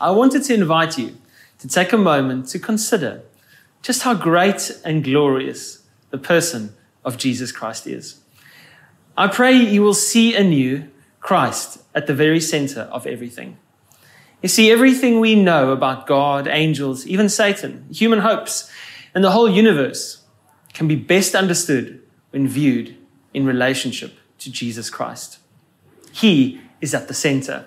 I wanted to invite you to take a moment to consider just how great and glorious the person of Jesus Christ is. I pray you will see anew Christ at the very center of everything. You see, everything we know about God, angels, even Satan, human hopes, and the whole universe can be best understood when viewed in relationship to Jesus Christ. He is at the center.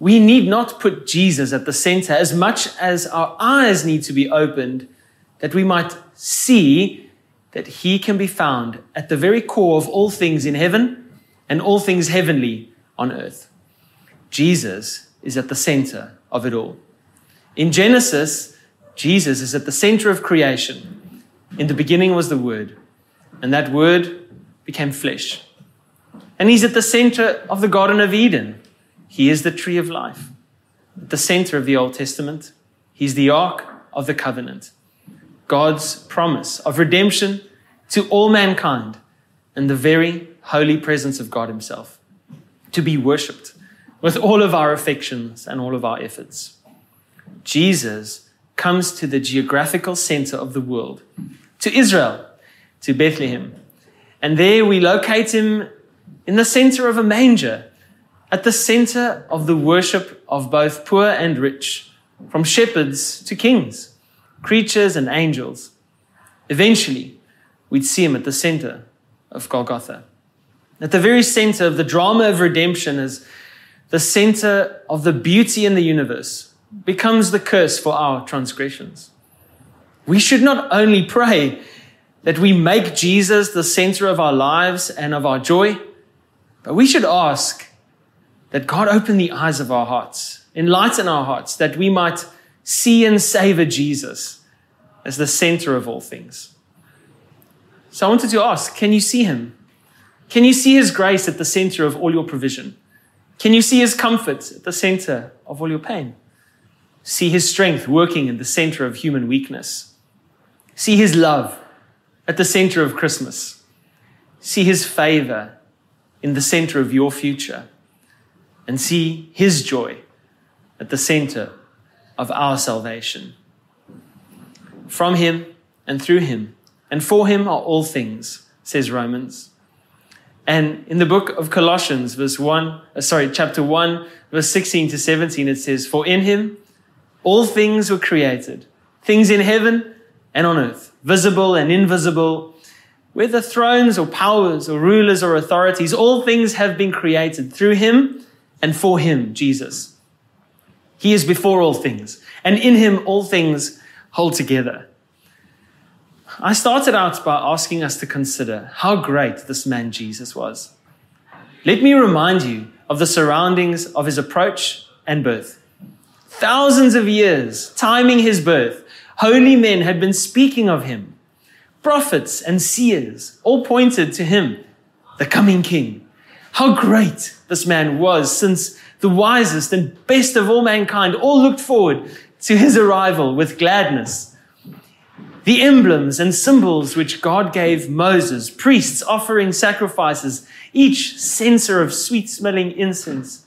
We need not put Jesus at the center as much as our eyes need to be opened that we might see that he can be found at the very core of all things in heaven and all things heavenly on earth. Jesus is at the center of it all. In Genesis, Jesus is at the center of creation. In the beginning was the Word, and that Word became flesh. And He's at the center of the Garden of Eden. He is the tree of life. The center of the Old Testament, He's the Ark of the Covenant. God's promise of redemption to all mankind and the very holy presence of God Himself to be worshipped with all of our affections and all of our efforts. Jesus comes to the geographical center of the world, to Israel, to Bethlehem. And there we locate him in the center of a manger, at the center of the worship of both poor and rich, from shepherds to kings, creatures and angels. Eventually, we'd see him at the center of Golgotha. At the very center of the drama of redemption as the center of the beauty in the universe, becomes the curse for our transgressions. We should not only pray that we make Jesus the center of our lives and of our joy, but we should ask that God open the eyes of our hearts, enlighten our hearts, that we might see and savor Jesus as the center of all things. So I wanted to ask can you see him? Can you see his grace at the center of all your provision? Can you see his comfort at the center of all your pain? See his strength working in the center of human weakness. See his love at the center of Christmas. See his favor in the center of your future. And see his joy at the center of our salvation. From him and through him and for him are all things, says Romans. And in the book of Colossians, verse 1, uh, sorry, chapter 1, verse 16 to 17, it says, For in him all things were created, things in heaven and on earth, visible and invisible, whether thrones or powers or rulers or authorities, all things have been created through him and for him, Jesus. He is before all things, and in him all things hold together. I started out by asking us to consider how great this man Jesus was. Let me remind you of the surroundings of his approach and birth. Thousands of years timing his birth, holy men had been speaking of him. Prophets and seers all pointed to him, the coming king. How great this man was, since the wisest and best of all mankind all looked forward to his arrival with gladness the emblems and symbols which God gave Moses, priests offering sacrifices, each censer of sweet smelling incense,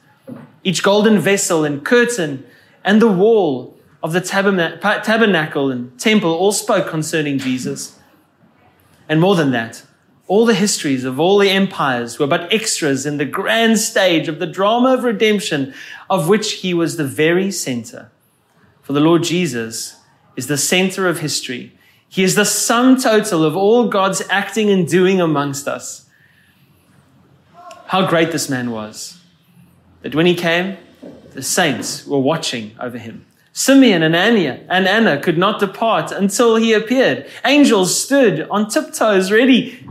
each golden vessel and curtain, and the wall of the tabernacle and temple all spoke concerning Jesus. And more than that, all the histories of all the empires were but extras in the grand stage of the drama of redemption of which he was the very center. For the Lord Jesus is the center of history he is the sum total of all God's acting and doing amongst us. How great this man was. That when he came, the saints were watching over him. Simeon and Anna, and Anna could not depart until he appeared. Angels stood on tiptoes ready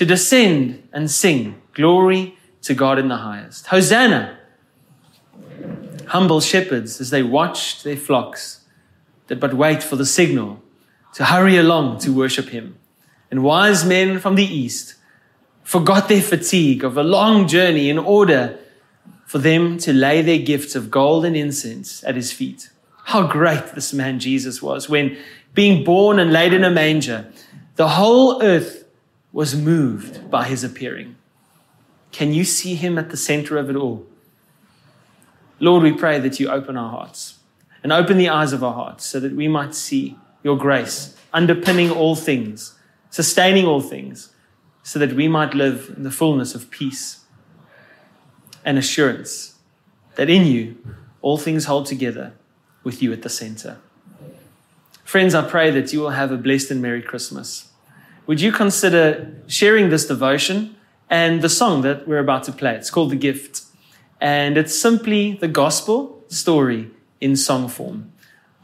to descend and sing glory to God in the highest. Hosanna! Humble shepherds as they watched their flocks that but wait for the signal to hurry along to worship him. And wise men from the east forgot their fatigue of a long journey in order for them to lay their gifts of gold and incense at his feet. How great this man Jesus was when being born and laid in a manger, the whole earth was moved by his appearing. Can you see him at the center of it all? Lord, we pray that you open our hearts and open the eyes of our hearts so that we might see your grace underpinning all things, sustaining all things, so that we might live in the fullness of peace and assurance that in you all things hold together with you at the center. Friends, I pray that you will have a blessed and Merry Christmas. Would you consider sharing this devotion and the song that we're about to play? It's called The Gift. And it's simply the gospel story in song form.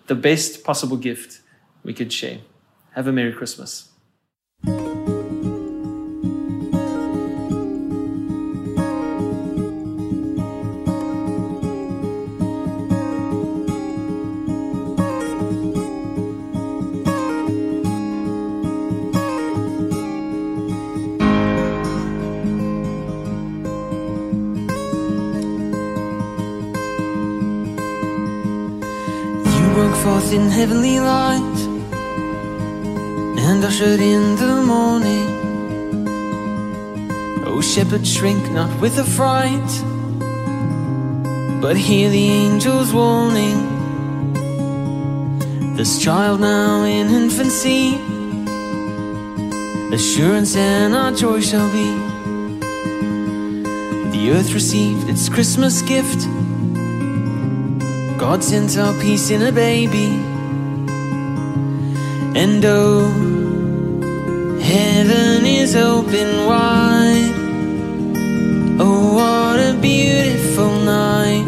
The best possible gift we could share. Have a Merry Christmas. Forth in heavenly light and ushered in the morning. Oh, shepherds shrink not with affright, but hear the angels warning. This child now in infancy, assurance and our joy shall be. The earth received its Christmas gift God sent our peace in a baby. And oh, heaven is open wide. Oh, what a beautiful night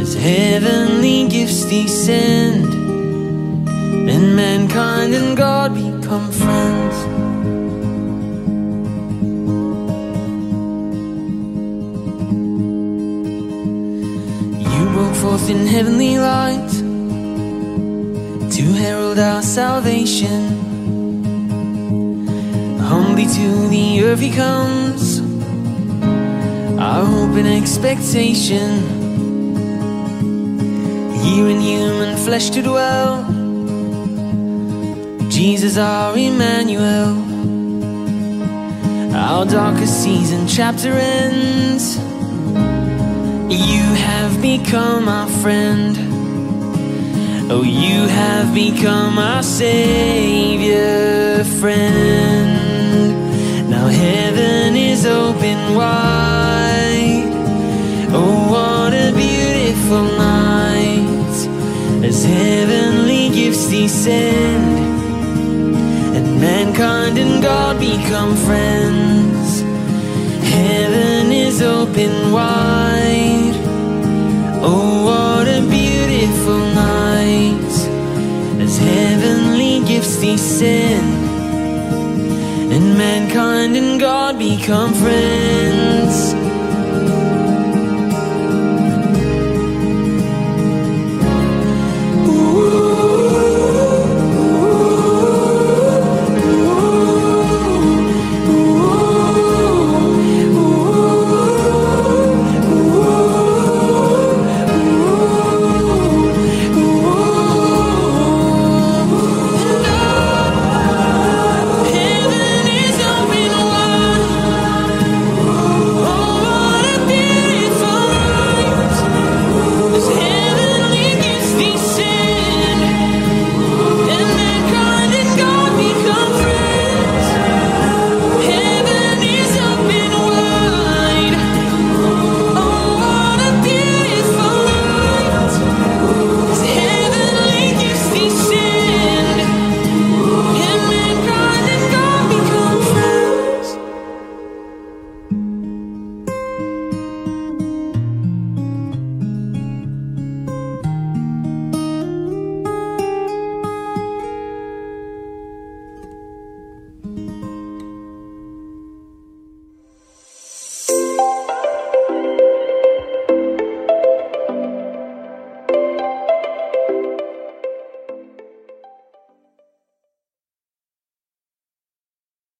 as heavenly gifts descend, and mankind and God become friends. Forth in heavenly light to herald our salvation. Humbly to the earth he comes, our hope and expectation. Here in human flesh to dwell, Jesus our Emmanuel. Our darkest season chapter ends. You have become our friend. Oh, you have become our Savior friend. Now heaven is open wide. Oh, what a beautiful night as heavenly gifts descend and mankind and God become friends. Heaven is open wide. Oh, what a beautiful night as heavenly gifts descend and mankind and God become friends.